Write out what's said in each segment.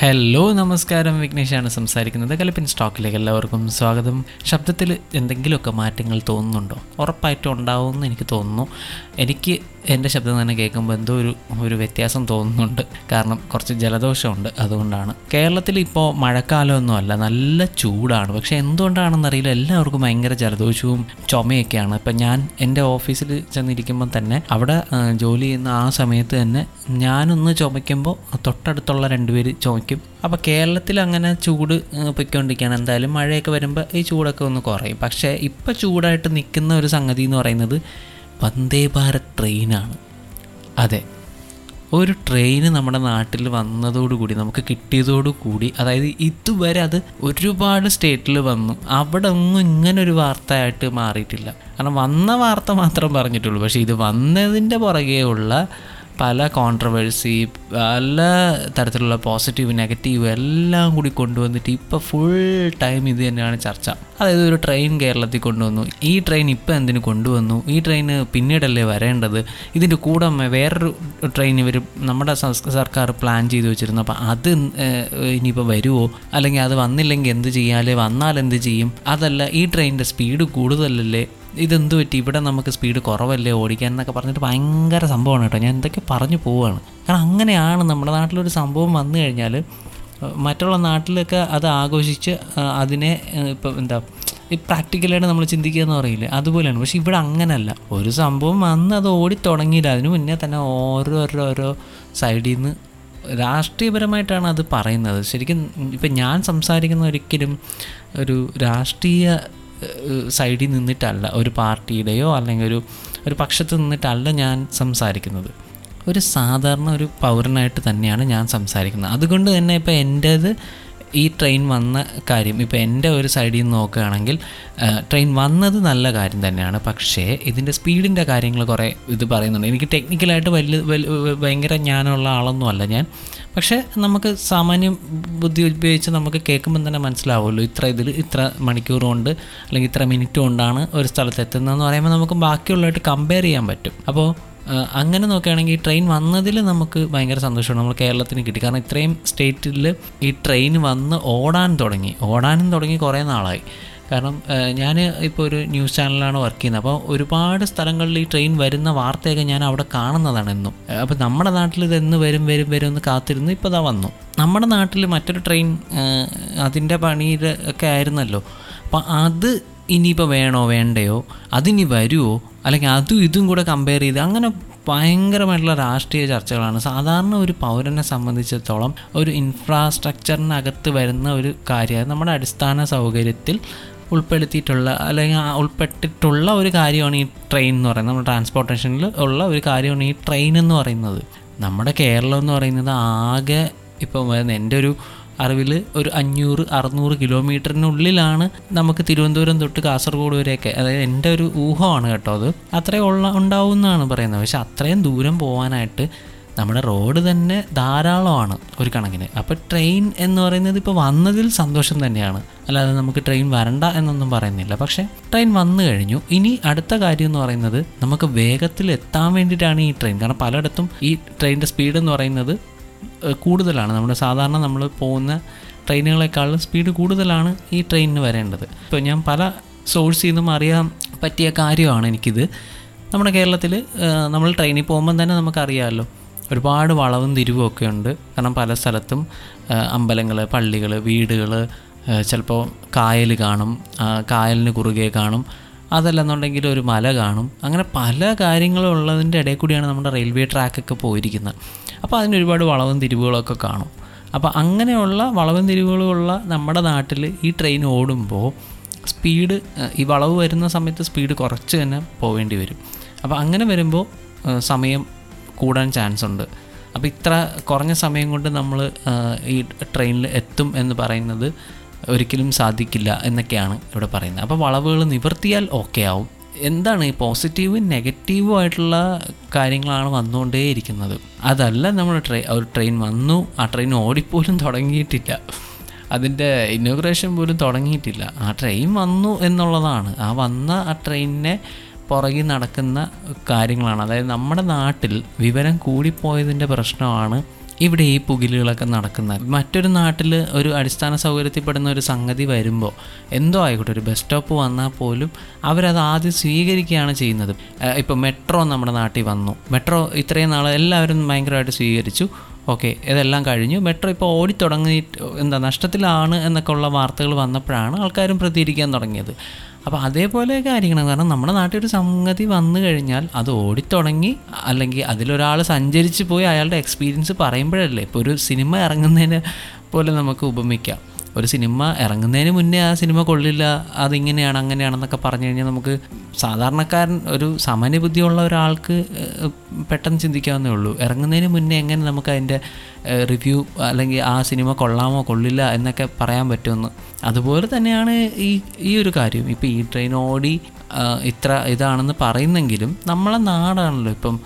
Hello നമസ്കാരം. വിഘ്നേഷാണ് സംസാരിക്കുന്നത്. കലപ്പിൻ സ്റ്റോക്കിലേക്ക് എല്ലാവർക്കും സ്വാഗതം. ശബ്ദത്തിൽ എന്തെങ്കിലുമൊക്കെ മാറ്റങ്ങൾ തോന്നുന്നുണ്ടോ? ഉറപ്പായിട്ടും ഉണ്ടാവുമെന്ന് എനിക്ക് തോന്നുന്നു. എനിക്ക് എന്റെ ശബ്ദം തന്നെ കേൾക്കുമ്പോൾ എന്തോ ഒരു ഒരു വ്യത്യാസം തോന്നുന്നുണ്ട്. കാരണം കുറച്ച് ജലദോഷമുണ്ട്. അതുകൊണ്ടാണ്. കേരളത്തിൽ ഇപ്പോൾ മഴക്കാലമൊന്നുമല്ല നല്ല ചൂടാണ്. പക്ഷേ എന്തുകൊണ്ടാണെന്നറിയില്ല എല്ലാവർക്കും ഭയങ്കര ജലദോഷവും ചുമയൊക്കെയാണ്. ഇപ്പം ഞാൻ എന്റെ ഓഫീസിൽ ചെന്നിരിക്കുമ്പോൾ തന്നെ അവിടെ ജോലി ചെയ്യുന്ന ആ സമയത്ത് തന്നെ ഞാനൊന്ന് ചുമയ്ക്കുമ്പോൾ തൊട്ടടുത്തുള്ള രണ്ടുപേര് ചുമയ്ക്കും അപ്പോൾ കേരളത്തിൽ അങ്ങനെ ചൂട് പൊയ്ക്കൊണ്ടിരിക്കുകയാണ് എന്തായാലും മഴയൊക്കെ വരുമ്പോൾ ഈ ചൂടൊക്കെ ഒന്ന് കുറയും. പക്ഷേ ഇപ്പോൾ ചൂടായിട്ട് നിൽക്കുന്ന ഒരു സംഗതി എന്ന് പറയുന്നത് വന്ദേ ഭാരത് ട്രെയിനാണ്. അതെ. ഒരു ട്രെയിൻ നമ്മുടെ നാട്ടിൽ വന്നതോടുകൂടി നമുക്ക് കിട്ടിയതോടുകൂടി അതായത് ഇതുവരെ അത് ഒരുപാട് സ്റ്റേറ്റിൽ വന്നു. അവിടെ ഒന്നും ഇങ്ങനെ ഒരു വാർത്തയായിട്ട് മാറിയിട്ടില്ല. കാരണം വന്ന വാർത്ത മാത്രം പറഞ്ഞിട്ടുള്ളൂ. പക്ഷേ ഇത് വന്നതിന്റെ പുറകെ ഉള്ള പല കോൺട്രവേഴ്സി പല തരത്തിലുള്ള പോസിറ്റീവ് നെഗറ്റീവ് എല്ലാം കൂടി കൊണ്ടുവന്നിട്ട് ഇപ്പോൾ ഫുൾ ടൈം ഇത് തന്നെയാണ് ചർച്ച. അതായത് ഒരു ട്രെയിൻ കേരളത്തിൽ കൊണ്ടുവന്നു. ഈ ട്രെയിൻ ഇപ്പോൾ എന്തിനു കൊണ്ടുവന്നു? ഈ ട്രെയിൻ പിന്നീടല്ലേ വരേണ്ടത്? ഇതിന്റെ കൂടെ വേറൊരു ട്രെയിൻ ഇവർ നമ്മുടെ സർക്കാർ പ്ലാൻ ചെയ്ത് വെച്ചിരുന്നു. അപ്പോൾ അത് ഇനിയിപ്പോൾ വരുമോ അല്ലെങ്കിൽ അത് വന്നില്ലെങ്കിൽ എന്ത് ചെയ്യാല്ലേ വന്നാൽ എന്ത് ചെയ്യും? അതല്ല ഈ ട്രെയിനിന്റെ സ്പീഡ് കൂടുതലല്ലേ? ഇതെന്ത് പറ്റി? ഇവിടെ നമുക്ക് സ്പീഡ് കുറവല്ലേ? ഓടിക്കാൻ എന്നൊക്കെ പറഞ്ഞിട്ട് ഭയങ്കര സംഭവമാണ് കേട്ടോ. ഞാൻ എന്തൊക്കെ പറഞ്ഞു പോവുകയാണ് കാരണം അങ്ങനെയാണ് നമ്മുടെ നാട്ടിലൊരു സംഭവം വന്നു കഴിഞ്ഞാൽ മറ്റുള്ള നാട്ടിലൊക്കെ അത് ആഘോഷിച്ച് അതിനെ ഇപ്പം എന്താ ഈ പ്രാക്ടിക്കലായിട്ട് നമ്മൾ ചിന്തിക്കുക എന്ന് പറയില്ലേ? അതുപോലെയാണ്. പക്ഷേ ഇവിടെ അങ്ങനല്ല. ഒരു സംഭവം വന്ന് അത് ഓടി തുടങ്ങിയില്ല. അതിന് മുന്നേ തന്നെ ഓരോരോരോ സൈഡിൽ നിന്ന് രാഷ്ട്രീയപരമായിട്ടാണ് അത് പറയുന്നത്. ശരിക്കും ഇപ്പം ഞാൻ സംസാരിക്കുന്ന ഒരിക്കലും ഒരു രാഷ്ട്രീയ സൈഡിൽ നിന്നിട്ടല്ല ഒരു പാർട്ടിയുടെയോ അല്ലെങ്കിൽ ഒരു ഒരു പക്ഷത്ത് നിന്നിട്ടല്ല ഞാൻ സംസാരിക്കുന്നത്. ഒരു സാധാരണ ഒരു പൗരനായിട്ട് തന്നെയാണ് ഞാൻ സംസാരിക്കുന്നത്. അതുകൊണ്ട് തന്നെ ഇപ്പോൾ എന്റേത് ഈ ട്രെയിൻ വന്ന കാര്യം ഇപ്പോൾ എന്റെ ഒരു സൈഡിൽ നിന്ന് നോക്കുകയാണെങ്കിൽ ട്രെയിൻ വന്നത് നല്ല കാര്യം തന്നെയാണ്. പക്ഷേ ഇതിന്റെ സ്പീഡിന്റെ കാര്യങ്ങൾ കുറേ ഇത് പറയുന്നുണ്ട്. എനിക്ക് ടെക്നിക്കലായിട്ട് വലിയ ഭയങ്കര ജ്ഞാനമുള്ള ആളൊന്നും അല്ല ഞാൻ. പക്ഷേ നമുക്ക് സാമാന്യം ബുദ്ധി ഉപയോഗിച്ച് നമുക്ക് കേൾക്കുമ്പോൾ തന്നെ മനസ്സിലാവുമല്ലോ. ഇത്ര ഇതിൽ ഇത്ര മണിക്കൂർ കൊണ്ട് അല്ലെങ്കിൽ ഇത്ര മിനിറ്റ് കൊണ്ടാണ് ഒരു സ്ഥലത്ത് എത്തുന്നതെന്ന് പറയുമ്പോൾ നമുക്ക് ബാക്കിയുള്ളതായിട്ട് കമ്പയർ ചെയ്യാൻ പറ്റും. അപ്പോൾ അങ്ങനെ നോക്കുകയാണെങ്കിൽ ട്രെയിൻ വന്നതിൽ നമുക്ക് ഭയങ്കര സന്തോഷമാണ്. നമ്മൾ കേരളത്തിന് കിട്ടി. കാരണം ഇത്രയും സ്റ്റേറ്റിൽ ഈ ട്രെയിൻ വന്ന് ഓടാൻ തുടങ്ങി. ഓടാനും തുടങ്ങി കുറേ നാളായി. കാരണം ഞാൻ ഇപ്പോൾ ഒരു ന്യൂസ് ചാനലിലാണ് വർക്ക് ചെയ്യുന്നത്. അപ്പോൾ ഒരുപാട് സ്ഥലങ്ങളിൽ ഈ ട്രെയിൻ വരുന്ന വാർത്തയൊക്കെ ഞാൻ അവിടെ കാണുന്നതാണ് എന്നും. അപ്പോൾ നമ്മുടെ നാട്ടിൽ ഇതെന്ന് വരും വരും വരും എന്ന് കാത്തിരുന്നു ഇപ്പോൾ ഇതാ വന്നു. നമ്മുടെ നാട്ടിൽ മറ്റൊരു ട്രെയിൻ അതിന്റെ പണിയിൽ ഒക്കെ ആയിരുന്നല്ലോ. അപ്പം അത് ഇനിയിപ്പോൾ വേണോ വേണ്ടയോ? അതിനി വരുമോ അല്ലെങ്കിൽ അതും ഇതും കൂടെ കമ്പയർ ചെയ്ത് അങ്ങനെ ഭയങ്കരമായിട്ടുള്ള രാഷ്ട്രീയ ചർച്ചകളാണ്. സാധാരണ ഒരു പൗരനെ സംബന്ധിച്ചിടത്തോളം ഒരു ഇൻഫ്രാസ്ട്രക്ചറിനകത്ത് വരുന്ന ഒരു കാര്യമാണ്. നമ്മുടെ അടിസ്ഥാന സൗകര്യത്തിൽ ഉൾപ്പെടുത്തിയിട്ടുള്ള അല്ലെങ്കിൽ ഉൾപ്പെട്ടിട്ടുള്ള ഒരു കാര്യമാണ് ഈ ട്രെയിൻ എന്ന് പറയുന്നത്. നമ്മുടെ ട്രാൻസ്പോർട്ടേഷനിൽ ഉള്ള ഒരു കാര്യമാണ് ഈ ട്രെയിൻ എന്ന് പറയുന്നത്. നമ്മുടെ കേരളം എന്ന് പറയുന്നത് ആകെ ഇപ്പം എന്റെ ഒരു അറിവിൽ ഒരു അഞ്ഞൂറ് അറുന്നൂറ് കിലോമീറ്ററിനുള്ളിലാണ് നമുക്ക് തിരുവനന്തപുരം തൊട്ട് കാസർഗോഡ് വരെയൊക്കെ അതായത് എന്റെ ഒരു ഊഹമാണ് കേട്ടോ അത്. അത്രയും ഉള്ള ഉണ്ടാവും എന്നാണ് പറയുന്നത്. പക്ഷെ അത്രയും ദൂരം പോകാനായിട്ട് നമ്മുടെ റോഡ് തന്നെ ധാരാളമാണ് ഒരു കണക്കിന്. അപ്പോൾ ട്രെയിൻ എന്ന് പറയുന്നത് ഇപ്പോൾ വന്നതിൽ സന്തോഷം തന്നെയാണ്. അല്ലാതെ നമുക്ക് ട്രെയിൻ വരണ്ട എന്നൊന്നും പറയുന്നില്ല. പക്ഷേ ട്രെയിൻ വന്നു കഴിഞ്ഞു. ഇനി അടുത്ത കാര്യം എന്ന് പറയുന്നത് നമുക്ക് വേഗത്തിൽ എത്താൻ വേണ്ടിയിട്ടാണ് ഈ ട്രെയിൻ. കാരണം പലയിടത്തും ഈ ട്രെയിനിന്റെ സ്പീഡ് എന്ന് പറയുന്നത് കൂടുതലാണ്. നമ്മുടെ സാധാരണ നമ്മൾ പോകുന്ന ട്രെയിനുകളെക്കാളും സ്പീഡ് കൂടുതലാണ് ഈ ട്രെയിനിന് വരേണ്ടത്. ഇപ്പോൾ ഞാൻ പല സോഴ്സിൽ നിന്നും അറിയാൻ പറ്റിയ കാര്യമാണ് എനിക്കിത്. നമ്മുടെ കേരളത്തിൽ നമ്മൾ ട്രെയിനിൽ പോകുമ്പം തന്നെ നമുക്കറിയാമല്ലോ ഒരുപാട് വളവും തിരിവും ഒക്കെ ഉണ്ട്. കാരണം പല സ്ഥലത്തും അമ്പലങ്ങൾ പള്ളികൾ വീടുകൾ ചിലപ്പോൾ കായൽ കാണും കായലിന് കുറുകെ കാണും. അതല്ലെന്നുണ്ടെങ്കിൽ ഒരു മല കാണും. അങ്ങനെ പല കാര്യങ്ങളും ഉള്ളതിന്റെ ഇടയിൽ കൂടിയാണ് നമ്മുടെ റെയിൽവേ ട്രാക്കൊക്കെ പോയിരിക്കുന്നത്. അപ്പോൾ അതിന് ഒരുപാട് വളവും തിരിവുകളൊക്കെ കാണും. അപ്പോൾ അങ്ങനെയുള്ള വളവും തിരിവുകളുള്ള നമ്മുടെ നാട്ടിൽ ഈ ട്രെയിൻ ഓടുമ്പോൾ സ്പീഡ് ഈ വളവ് വരുന്ന സമയത്ത് സ്പീഡ് കുറച്ച് തന്നെ പോവേണ്ടി വരും. അപ്പോൾ അങ്ങനെ വരുമ്പോൾ സമയം കൂടാൻ ചാൻസ് ഉണ്ട്. അപ്പോൾ ഇത്ര കുറഞ്ഞ സമയം കൊണ്ട് നമ്മൾ ഈ ട്രെയിനിൽ എത്തും എന്ന് പറയുന്നത് ഒരിക്കലും സാധിക്കില്ല എന്നൊക്കെയാണ് ഇവിടെ പറയുന്നത്. അപ്പോൾ വളവുകൾ നിവർത്തിയാൽ ഓക്കെ ആവും. എന്താണ് ഈ പോസിറ്റീവും നെഗറ്റീവും ആയിട്ടുള്ള കാര്യങ്ങളാണ് വന്നുകൊണ്ടേയിരിക്കുന്നത്? അതല്ല നമ്മൾ ട്രെയിൻ ഒരു ട്രെയിൻ വന്നു ആ ട്രെയിൻ ഓടിപ്പോലും തുടങ്ങിയിട്ടില്ല. അതിന്റെ ഇനോഗ്രേഷൻ പോലും തുടങ്ങിയിട്ടില്ല. ആ ട്രെയിൻ വന്നു എന്നുള്ളതാണ്. ആ വന്ന ആ ട്രെയിനിനെ പുറകിൽ നടക്കുന്ന കാര്യങ്ങളാണ്. അതായത് നമ്മുടെ നാട്ടിൽ വിവരം കൂടിപ്പോയതിന്റെ പ്രശ്നമാണ് ഇവിടെ ഈ പുകിലുകളൊക്കെ നടക്കുന്നത് മറ്റൊരു നാട്ടിൽ ഒരു അടിസ്ഥാന സൗകര്യത്തിൽപ്പെടുന്ന ഒരു സംഗതി വരുമ്പോൾ എന്തോ ആയിക്കോട്ടെ ഒരു ബസ് സ്റ്റോപ്പ് വന്നാൽ പോലും അവരത് ആദ്യം സ്വീകരിക്കുകയാണ് ചെയ്യുന്നത്. ഇപ്പോൾ മെട്രോ നമ്മുടെ നാട്ടിൽ വന്നു. മെട്രോ ഇത്രയും നാൾ എല്ലാവരും ഭയങ്കരമായിട്ട് സ്വീകരിച്ചു. ഓക്കെ ഇതെല്ലാം കഴിഞ്ഞു. മെട്രോ ഇപ്പോൾ ഓടിത്തുടങ്ങി എന്താ നഷ്ടത്തിലാണ് എന്നൊക്കെ ഉള്ള വാർത്തകൾ വന്നപ്പോഴാണ് ആൾക്കാരും പ്രതികരിക്കാൻ തുടങ്ങിയത്. അപ്പോൾ അതേപോലെ കാര്യങ്ങളാണ് കാരണം നമ്മുടെ നാട്ടിൽ ഒരു സംഗതി വന്നു കഴിഞ്ഞാൽ അത് ഓടിത്തുടങ്ങി അല്ലെങ്കിൽ അതിലൊരാൾ സഞ്ചരിച്ച് പോയി അയാളുടെ എക്സ്പീരിയൻസ് പറയുമ്പോഴല്ലേ? ഇപ്പോൾ ഒരു സിനിമ ഇറങ്ങുന്നതിന് പോലെ നമുക്ക് ഉപമിക്കാം. ഒരു സിനിമ ഇറങ്ങുന്നതിന് മുന്നേ ആ സിനിമ കൊള്ളില്ല അതിങ്ങനെയാണ് അങ്ങനെയാണെന്നൊക്കെ പറഞ്ഞു കഴിഞ്ഞാൽ നമുക്ക് സാധാരണക്കാരൻ ഒരു സാമാന്യ ഒരാൾക്ക് പെട്ടെന്ന് ചിന്തിക്കാവുന്നേ ഉള്ളൂ. ഇറങ്ങുന്നതിന് മുന്നേ എങ്ങനെ നമുക്ക് അതിന്റെ റിവ്യൂ അല്ലെങ്കിൽ ആ സിനിമ കൊള്ളാമോ കൊള്ളില്ല എന്നൊക്കെ പറയാൻ പറ്റുമെന്ന്. അതുപോലെ തന്നെയാണ് ഈ ഈ ഒരു കാര്യം. ഇപ്പോൾ ഈ ട്രെയിൻ ഓടി ഇത്ര ഇതാണെന്ന് പറയുന്നെങ്കിലും നമ്മളെ നാടാണല്ലോ ഇപ്പം.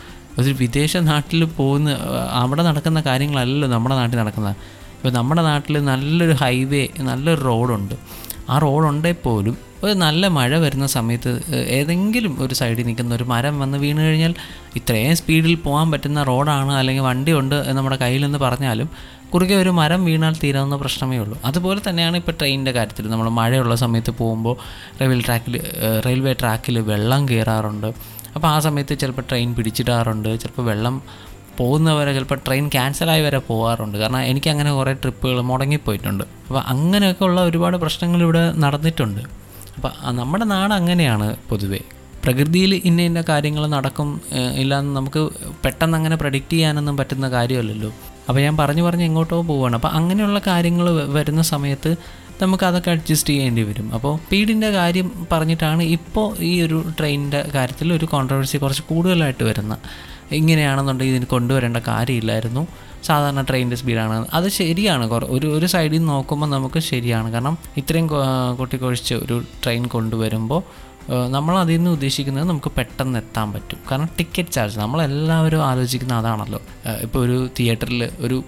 ഒരു വിദേശ നാട്ടിൽ പോകുന്ന അവിടെ നടക്കുന്ന കാര്യങ്ങളല്ലല്ലോ നമ്മുടെ നാട്ടിൽ നടക്കുന്നത്. ഇപ്പോൾ നമ്മുടെ നാട്ടിൽ നല്ലൊരു ഹൈവേ നല്ലൊരു റോഡുണ്ട് ആ റോഡുണ്ടെങ്കിൽ പോലും ഒരു നല്ല മഴ വരുന്ന സമയത്ത് ഏതെങ്കിലും ഒരു സൈഡിൽ നിൽക്കുന്ന ഒരു മരം വന്ന് വീണ് കഴിഞ്ഞാൽ ഇത്രയും സ്പീഡിൽ പോകാൻ പറ്റുന്ന റോഡാണ് അല്ലെങ്കിൽ വണ്ടി ഉണ്ട് നമ്മുടെ കയ്യിലെന്ന് പറഞ്ഞാലും കുറുകെ ഒരു മരം വീണാൽ തീരാവുന്ന പ്രശ്നമേ ഉള്ളൂ. അതുപോലെ തന്നെയാണ് ഇപ്പോൾ ട്രെയിനിന്റെ കാര്യത്തിൽ നമ്മൾ മഴയുള്ള സമയത്ത് പോകുമ്പോൾ റെയിൽ ട്രാക്കിൽ റെയിൽവേ ട്രാക്കിൽ വെള്ളം കയറാറുണ്ട് അപ്പോൾ ആ സമയത്ത് ചിലപ്പോൾ ട്രെയിൻ പിടിച്ചിടാറുണ്ട്. ചിലപ്പോൾ വെള്ളം പോകുന്നവരെ ചിലപ്പോൾ ട്രെയിൻ ക്യാൻസലായി വരെ പോകാറുണ്ട് കാരണം എനിക്ക് അങ്ങനെ കുറേ ട്രിപ്പുകൾ മുടങ്ങിപ്പോയിട്ടുണ്ട്. അപ്പോൾ അങ്ങനെയൊക്കെ ഉള്ള ഒരുപാട് പ്രശ്നങ്ങൾ ഇവിടെ നടന്നിട്ടുണ്ട്. അപ്പോൾ നമ്മുടെ നാട് അങ്ങനെയാണ് പൊതുവേ. പ്രകൃതിയിൽ ഇന്ന ഇന്ന കാര്യങ്ങൾ നടക്കും ഇല്ലാന്ന് നമുക്ക് പെട്ടെന്ന് അങ്ങനെ പ്രഡിക്റ്റ് ചെയ്യാനൊന്നും പറ്റുന്ന കാര്യമല്ലല്ലോ. അപ്പോൾ ഞാൻ പറഞ്ഞു പറഞ്ഞ് എങ്ങോട്ടോ പോവുകയാണ് അപ്പോൾ അങ്ങനെയുള്ള കാര്യങ്ങൾ വരുന്ന സമയത്ത് നമുക്ക് അതൊക്കെ അഡ്ജസ്റ്റ് ചെയ്യേണ്ടി വരും. അപ്പോൾ സ്പീഡിന്റെ കാര്യം പറഞ്ഞിട്ടാണ് ഇപ്പോൾ ഈ ഒരു ട്രെയിനിന്റെ കാര്യത്തിൽ ഒരു കോൺട്രവേഴ്സി കുറച്ച് കൂടുതലായിട്ട് വരുന്ന ഇങ്ങനെയാണെന്നുണ്ടെങ്കിൽ ഇതിന് കൊണ്ടുവരേണ്ട കാര്യമില്ലായിരുന്നു. സാധാരണ ട്രെയിനിന്റെ സ്പീഡാണ് അത് ശരിയാണ്. ഒരു ഒരു സൈഡിൽ നിന്ന് നോക്കുമ്പോൾ നമുക്ക് ശരിയാണ്. കാരണം ഇത്രയും കൊട്ടിക്കൊഴിച്ച് ഒരു ട്രെയിൻ കൊണ്ടുവരുമ്പോൾ നമ്മൾ അതിൽ നിന്ന് ഉദ്ദേശിക്കുന്നത് നമുക്ക് പെട്ടെന്ന് എത്താൻ പറ്റും. കാരണം ടിക്കറ്റ് ചാർജ് നമ്മളെല്ലാവരും ആലോചിക്കുന്ന അതാണല്ലോ. ഇപ്പോൾ ഒരു തിയേറ്ററിൽ ഒരു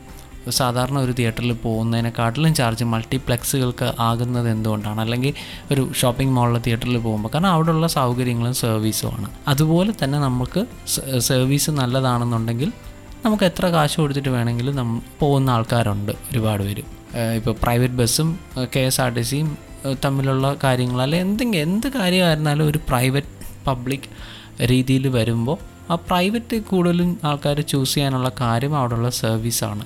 സാധാരണ ഒരു തിയേറ്ററിൽ പോകുന്നതിനെക്കാട്ടിലും ചാർജ് മൾട്ടിപ്ലെക്സുകൾക്ക് ആകുന്നത് എന്തുകൊണ്ടാണ്? അല്ലെങ്കിൽ ഒരു ഷോപ്പിംഗ് മാളിലെ തിയേറ്ററിൽ പോകുമ്പോൾ കാരണം അവിടെയുള്ള സൗകര്യങ്ങളും സർവീസുമാണ് അതുപോലെ തന്നെ നമുക്ക് സർവീസ് നല്ലതാണെന്നുണ്ടെങ്കിൽ നമുക്ക് എത്ര കാശ് കൊടുത്തിട്ട് വേണമെങ്കിലും നമ്മൾ പോകുന്ന ആൾക്കാരുണ്ട് ഒരുപാട് പേര്. ഇപ്പോൾ പ്രൈവറ്റ് ബസ്സും കെ എസ് ആർ ടി സിയും തമ്മിലുള്ള കാര്യങ്ങൾ അല്ലെ എന്തെങ്കിലും എന്ത് കാര്യമായിരുന്നാലും ഒരു പ്രൈവറ്റ് പബ്ലിക് രീതിയിൽ വരുമ്പോൾ ആ പ്രൈവറ്റ് കൂടുതലും ആൾക്കാർ ചൂസ് ചെയ്യാനുള്ള കാര്യം അവിടെയുള്ള സർവീസാണ്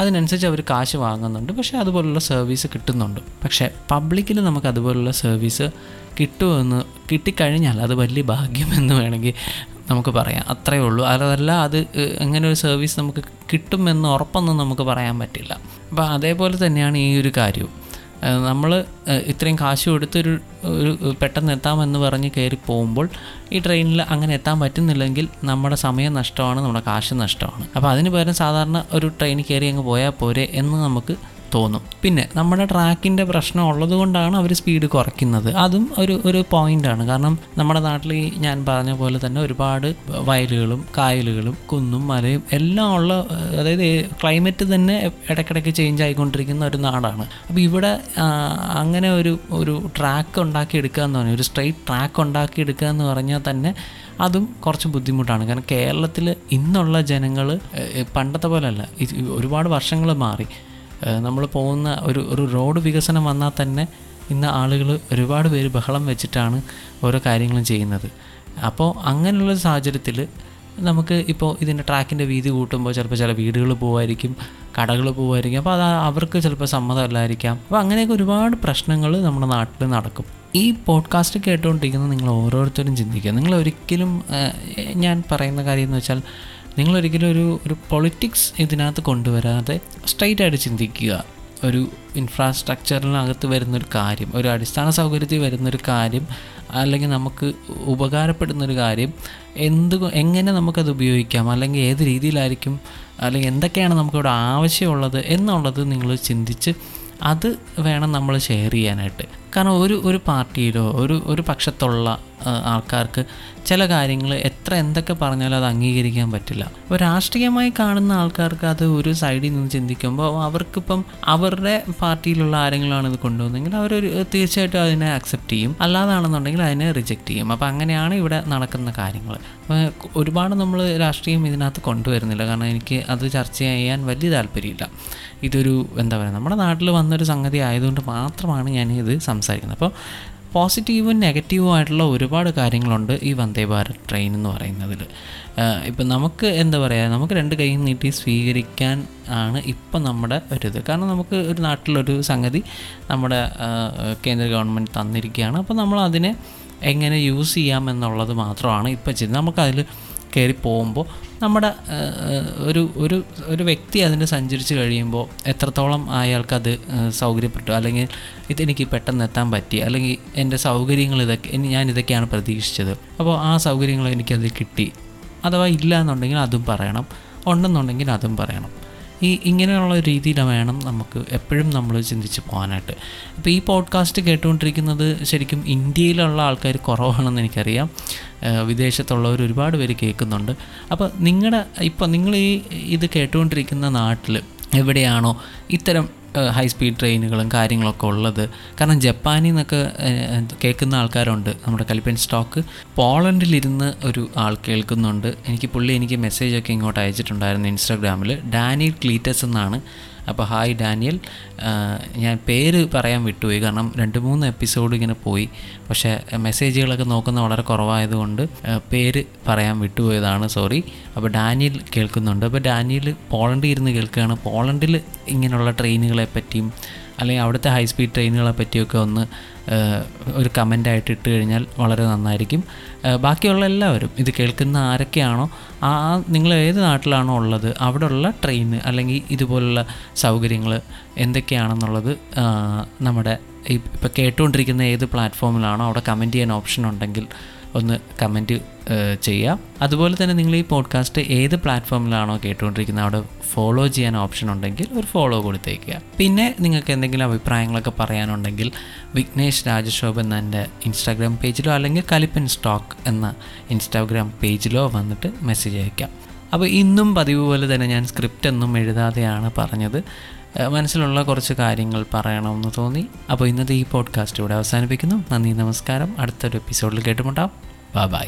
അതിനനുസരിച്ച് അവർ കാശ് വാങ്ങുന്നുണ്ട്. പക്ഷേ അതുപോലുള്ള സർവീസ് കിട്ടുന്നുണ്ട്. പക്ഷേ പബ്ലിക്കിൽ നമുക്ക് അതുപോലുള്ള സർവീസ് കിട്ടുമെന്ന് കിട്ടിക്കഴിഞ്ഞാൽ അത് വലിയ ഭാഗ്യമെന്ന് വേണമെങ്കിൽ നമുക്ക് പറയാം. അത്രയേ ഉള്ളൂ. അതല്ല അത് അങ്ങനെ ഒരു സർവീസ് നമുക്ക് കിട്ടുമെന്ന് ഉറപ്പൊന്നും നമുക്ക് പറയാൻ പറ്റില്ല. അപ്പോൾ അതേപോലെ തന്നെയാണ് ഈ ഒരു കാര്യവും. നമ്മൾ ഇത്രയും കാശ് കൊടുത്തൊരു ഒരു പെട്ടെന്ന് എത്താമെന്ന് പറഞ്ഞ് കയറി പോകുമ്പോൾ ഈ ട്രെയിനിൽ അങ്ങനെ എത്താൻ പറ്റുന്നില്ലെങ്കിൽ നമ്മുടെ സമയം നഷ്ടമാണ് നമ്മുടെ കാശ് നഷ്ടമാണ്. അപ്പോൾ അതിന് പകരം സാധാരണ ഒരു ട്രെയിനിൽ കയറി അങ്ങ് പോയാൽ പോരെ എന്ന് നമുക്ക് തോന്നും. പിന്നെ നമ്മുടെ ട്രാക്കിന്റെ പ്രശ്നം ഉള്ളതുകൊണ്ടാണ് അവർ സ്പീഡ് കുറയ്ക്കുന്നത്. അതും ഒരു ഒരു പോയിന്റാണ് കാരണം നമ്മുടെ നാട്ടിൽ ഞാൻ പറഞ്ഞ പോലെ തന്നെ ഒരുപാട് വയലുകളും കായലുകളും കുന്നും മലയും എല്ലാം ഉള്ള അതായത് ക്ലൈമറ്റ് തന്നെ ഇടയ്ക്കിടയ്ക്ക് ചേഞ്ച് ആയിക്കൊണ്ടിരിക്കുന്ന ഒരു നാടാണ്. അപ്പോൾ ഇവിടെ അങ്ങനെ ഒരു ഒരു ട്രാക്ക് ഉണ്ടാക്കി എടുക്കുക എന്ന് പറഞ്ഞാൽ ഒരു സ്ട്രെയിറ്റ് ട്രാക്ക് ഉണ്ടാക്കി എടുക്കുക എന്ന് പറഞ്ഞാൽ തന്നെ അതും കുറച്ച് ബുദ്ധിമുട്ടാണ്. കാരണം കേരളത്തിൽ ഇന്നുള്ള ജനങ്ങൾ പണ്ടത്തെ പോലെയല്ല ഒരുപാട് വർഷങ്ങൾ മാറി. നമ്മൾ പോകുന്ന ഒരു ഒരു റോഡ് വികസനം വന്നാൽ തന്നെ ഇന്ന് ആളുകൾ ഒരുപാട് പേര് ബഹളം വെച്ചിട്ടാണ് ഓരോ കാര്യങ്ങളും ചെയ്യുന്നത്. അപ്പോൾ അങ്ങനെയുള്ള സാഹചര്യത്തിൽ നമുക്ക് ഇപ്പോൾ ഇതിന്റെ ട്രാക്കിന്റെ വീതി കൂട്ടുമ്പോൾ ചിലപ്പോൾ ചില വീടുകൾ പോവായിരിക്കും കടകൾ പോവായിരിക്കും അപ്പോൾ അത് അവർക്ക് ചിലപ്പോൾ സമ്മതമല്ലായിരിക്കാം. അപ്പോൾ അങ്ങനെയൊക്കെ ഒരുപാട് പ്രശ്നങ്ങൾ നമ്മുടെ നാട്ടിൽ നടക്കും. ഈ പോഡ്കാസ്റ്റ് കേട്ടുകൊണ്ടിരിക്കുന്ന നിങ്ങൾ ഓരോരുത്തരും ചിന്തിക്കുക. നിങ്ങൾ ഒരിക്കലും ഞാൻ പറയുന്ന കാര്യം എന്ന് വെച്ചാൽ നിങ്ങളൊരിക്കലും ഒരു ഒരു പൊളിറ്റിക്സ് ഇതിനകത്ത് കൊണ്ടുവരാതെ സ്ട്രൈറ്റ് ആയിട്ട് ചിന്തിക്കുക. ഒരു ഇൻഫ്രാസ്ട്രക്ചറിനകത്ത് വരുന്നൊരു കാര്യം ഒരു അടിസ്ഥാന സൗകര്യത്തിൽ വരുന്നൊരു കാര്യം അല്ലെങ്കിൽ നമുക്ക് ഉപകാരപ്പെടുന്നൊരു കാര്യം എന്ത് എങ്ങനെ നമുക്കത് ഉപയോഗിക്കാം അല്ലെങ്കിൽ ഏത് രീതിയിലായിരിക്കും അല്ലെങ്കിൽ എന്തൊക്കെയാണ് നമുക്കിവിടെ ആവശ്യമുള്ളത് എന്നുള്ളത് നിങ്ങൾ ചിന്തിച്ച് അത് വേണം നമ്മൾ ഷെയർ ചെയ്യാനായിട്ട്. കാരണം ഒരു ഒരു പാർട്ടിയിലോ ഒരു ഒരു പക്ഷത്തുള്ള ആൾക്കാർക്ക് ചില കാര്യങ്ങൾ എത്ര എന്തൊക്കെ പറഞ്ഞാലും അത് അംഗീകരിക്കാൻ പറ്റില്ല. അപ്പോൾ രാഷ്ട്രീയമായി കാണുന്ന ആൾക്കാർക്ക് അത് ഒരു സൈഡിൽ നിന്ന് ചിന്തിക്കുമ്പോൾ അവർക്കിപ്പം അവരുടെ പാർട്ടിയിലുള്ള ആരെങ്കിലുമാണ് ഇത് കൊണ്ടുവന്നെങ്കിൽ അവർ തീർച്ചയായിട്ടും അതിനെ അക്സെപ്റ്റ് ചെയ്യും. അല്ലാതാണെന്നുണ്ടെങ്കിൽ അതിനെ റിജക്റ്റ് ചെയ്യും. അപ്പോൾ അങ്ങനെയാണ് ഇവിടെ നടക്കുന്ന കാര്യങ്ങൾ. ഒരുപാട് നമ്മൾ രാഷ്ട്രീയം ഇതിനകത്ത് കൊണ്ടുവരുന്നില്ല. കാരണം എനിക്ക് അത് ചർച്ച ചെയ്യാൻ വലിയ താല്പര്യമില്ല. ഇതൊരു എന്താ പറയുക നമ്മുടെ നാട്ടിൽ വന്നൊരു സംഗതി ആയതുകൊണ്ട് മാത്രമാണ് ഞാൻ ഇത് സംസാരിക്കുന്നത്. അപ്പോൾ പോസിറ്റീവും നെഗറ്റീവും ആയിട്ടുള്ള ഒരുപാട് കാര്യങ്ങളുണ്ട് ഈ വന്ദേ ഭാരത് ട്രെയിൻ എന്ന് പറയുന്നതിൽ. ഇപ്പം നമുക്ക് എന്താ പറയുക നമുക്ക് രണ്ട് കൈ നീട്ടി സ്വീകരിക്കാൻ ആണ് ഇപ്പം നമ്മുടെ ഒരിത്. കാരണം നമുക്ക് ഒരു നാട്ടിലൊരു സംഗതി നമ്മുടെ കേന്ദ്ര ഗവൺമെന്റ് തന്നിരിക്കുകയാണ്. അപ്പോൾ നമ്മൾ അതിനെ എങ്ങനെ യൂസ് ചെയ്യാം എന്നുള്ളത് മാത്രമാണ് ഇപ്പം ചെയ്യുന്നത്. നമുക്കതിൽ കയറി പോകുമ്പോൾ നമ്മുടെ ഒരു ഒരു ഒരു വ്യക്തി അതിന് സഞ്ചരിച്ച് കഴിയുമ്പോൾ എത്രത്തോളം അയാൾക്കത് അത് സൗകര്യപ്പെട്ടു? അല്ലെങ്കിൽ ഇതെനിക്ക് പെട്ടെന്ന് എത്താൻ പറ്റി? അല്ലെങ്കിൽ എന്റെ സൗകര്യങ്ങൾ ഇതൊക്കെ ഞാൻ ഇതൊക്കെയാണ് പ്രതീക്ഷിച്ചത്. അപ്പോൾ ആ സൗകര്യങ്ങൾ എനിക്കത് കിട്ടി. അഥവാ ഇല്ല എന്നുണ്ടെങ്കിൽ അതും പറയണം. ഉണ്ടെന്നുണ്ടെങ്കിൽ അതും പറയണം. ഈ ഇങ്ങനെയുള്ള രീതിയിൽ വേണം നമുക്ക് എപ്പോഴും നമ്മൾ ചിന്തിച്ച് പോകാനായിട്ട്. അപ്പോൾ ഈ പോഡ്കാസ്റ്റ് കേട്ടുകൊണ്ടിരിക്കുന്നത് ശരിക്കും ഇന്ത്യയിലുള്ള ആൾക്കാർ കുറവാണെന്ന് എനിക്കറിയാം. വിദേശത്തുള്ളവർ ഒരുപാട് പേര് കേൾക്കുന്നുണ്ട്. അപ്പോൾ നിങ്ങളുടെ ഇപ്പോൾ നിങ്ങൾ ഈ ഇത് കേട്ടുകൊണ്ടിരിക്കുന്ന നാട്ടിൽ എവിടെയാണോ ഇത്തരം ഹൈ സ്പീഡ് ട്രെയിനുകളും കാര്യങ്ങളൊക്കെ ഉള്ളത്. കാരണം ജപ്പാനിൽ നിന്നൊക്കെ കേൾക്കുന്ന ആൾക്കാരുണ്ട്. നമ്മുടെ കലിപ്പൻ സ്റ്റോക്ക് പോളണ്ടിലിരുന്ന് ഒരു ആൾ കേൾക്കുന്നുണ്ട്. എനിക്ക് പുള്ളി എനിക്ക് മെസ്സേജൊക്കെ ഇങ്ങോട്ട് അയച്ചിട്ടുണ്ടായിരുന്നു ഇൻസ്റ്റാഗ്രാമിൽ ഡാനിയൽ ക്ലീറ്റസ് എന്നാണ്. അപ്പോൾ ഹായ് ഡാനിയൽ. ഞാൻ പേര് പറയാൻ വിട്ടുപോയി. കാരണം രണ്ട് മൂന്ന് എപ്പിസോഡ് ഇങ്ങനെ പോയി. പക്ഷേ മെസ്സേജുകളൊക്കെ നോക്കുന്ന വളരെ കുറവായതുകൊണ്ട് പേര് പറയാൻ വിട്ടുപോയതാണ്. സോറി. അപ്പോൾ ഡാനിയൽ കേൾക്കുന്നുണ്ട്. അപ്പോൾ ഡാനിയൽ പോളണ്ടിൽ ഇരുന്ന് കേൾക്കുകയാണ്. പോളണ്ടിൽ ഇങ്ങനെയുള്ള ട്രെയിനുകളെ പറ്റിയും അല്ലെങ്കിൽ അവിടുത്തെ ഹൈ സ്പീഡ് ട്രെയിനുകളെ പറ്റിയൊക്കെ ഒന്ന് ഒരു കമന്റായിട്ട് ഇട്ട് കഴിഞ്ഞാൽ വളരെ നന്നായിരിക്കും. ബാക്കിയുള്ള എല്ലാവരും ഇത് കേൾക്കുന്ന ആരൊക്കെയാണോ ആ നിങ്ങൾ ഏത് നാട്ടിലാണോ ഉള്ളത് അവിടെയുള്ള ട്രെയിൻ അല്ലെങ്കിൽ ഇതുപോലുള്ള സൗകര്യങ്ങൾ എന്തൊക്കെയാണെന്നുള്ളത് നമ്മുടെ ഇപ്പോൾ കേട്ടുകൊണ്ടിരിക്കുന്ന ഏത് പ്ലാറ്റ്ഫോമിലാണോ അവിടെ കമന്റ് ചെയ്യാൻ ഓപ്ഷൻ ഉണ്ടെങ്കിൽ ഒന്ന് കമന്റ് ചെയ്യാം അതുപോലെ തന്നെ നിങ്ങൾ ഈ പോഡ്കാസ്റ്റ് ഏത് പ്ലാറ്റ്ഫോമിലാണോ കേട്ടുകൊണ്ടിരിക്കുന്നത് അവിടെ ഫോളോ ചെയ്യാൻ ഓപ്ഷൻ ഉണ്ടെങ്കിൽ ഒരു ഫോളോ കൊടുത്തേക്കുക പിന്നെ നിങ്ങൾക്ക് എന്തെങ്കിലും അഭിപ്രായങ്ങളൊക്കെ പറയാനുണ്ടെങ്കിൽ വിഘ്നേഷ് രാജശോഭ് എന്ന എന്റെ ഇൻസ്റ്റാഗ്രാം പേജിലോ അല്ലെങ്കിൽ കലിപ്പൻ സ്റ്റോക്ക് എന്ന ഇൻസ്റ്റാഗ്രാം പേജിലോ വന്നിട്ട് മെസ്സേജ് അയക്കാം. അപ്പോൾ ഇന്നും പതിവ് പോലെ തന്നെ ഞാൻ സ്ക്രിപ്റ്റ് ഒന്നും എഴുതാതെയാണ് പറഞ്ഞത്. മനസ്സിലുള്ള കുറച്ച് കാര്യങ്ങൾ പറയണമെന്ന് തോന്നി. അപ്പോൾ ഇന്നത്തെ ഈ പോഡ്കാസ്റ്റ് ഇവിടെ അവസാനിപ്പിക്കുന്നു. നന്ദി നമസ്കാരം. അടുത്തൊരു എപ്പിസോഡിൽ കേട്ടുമുട്ടാം. ബൈ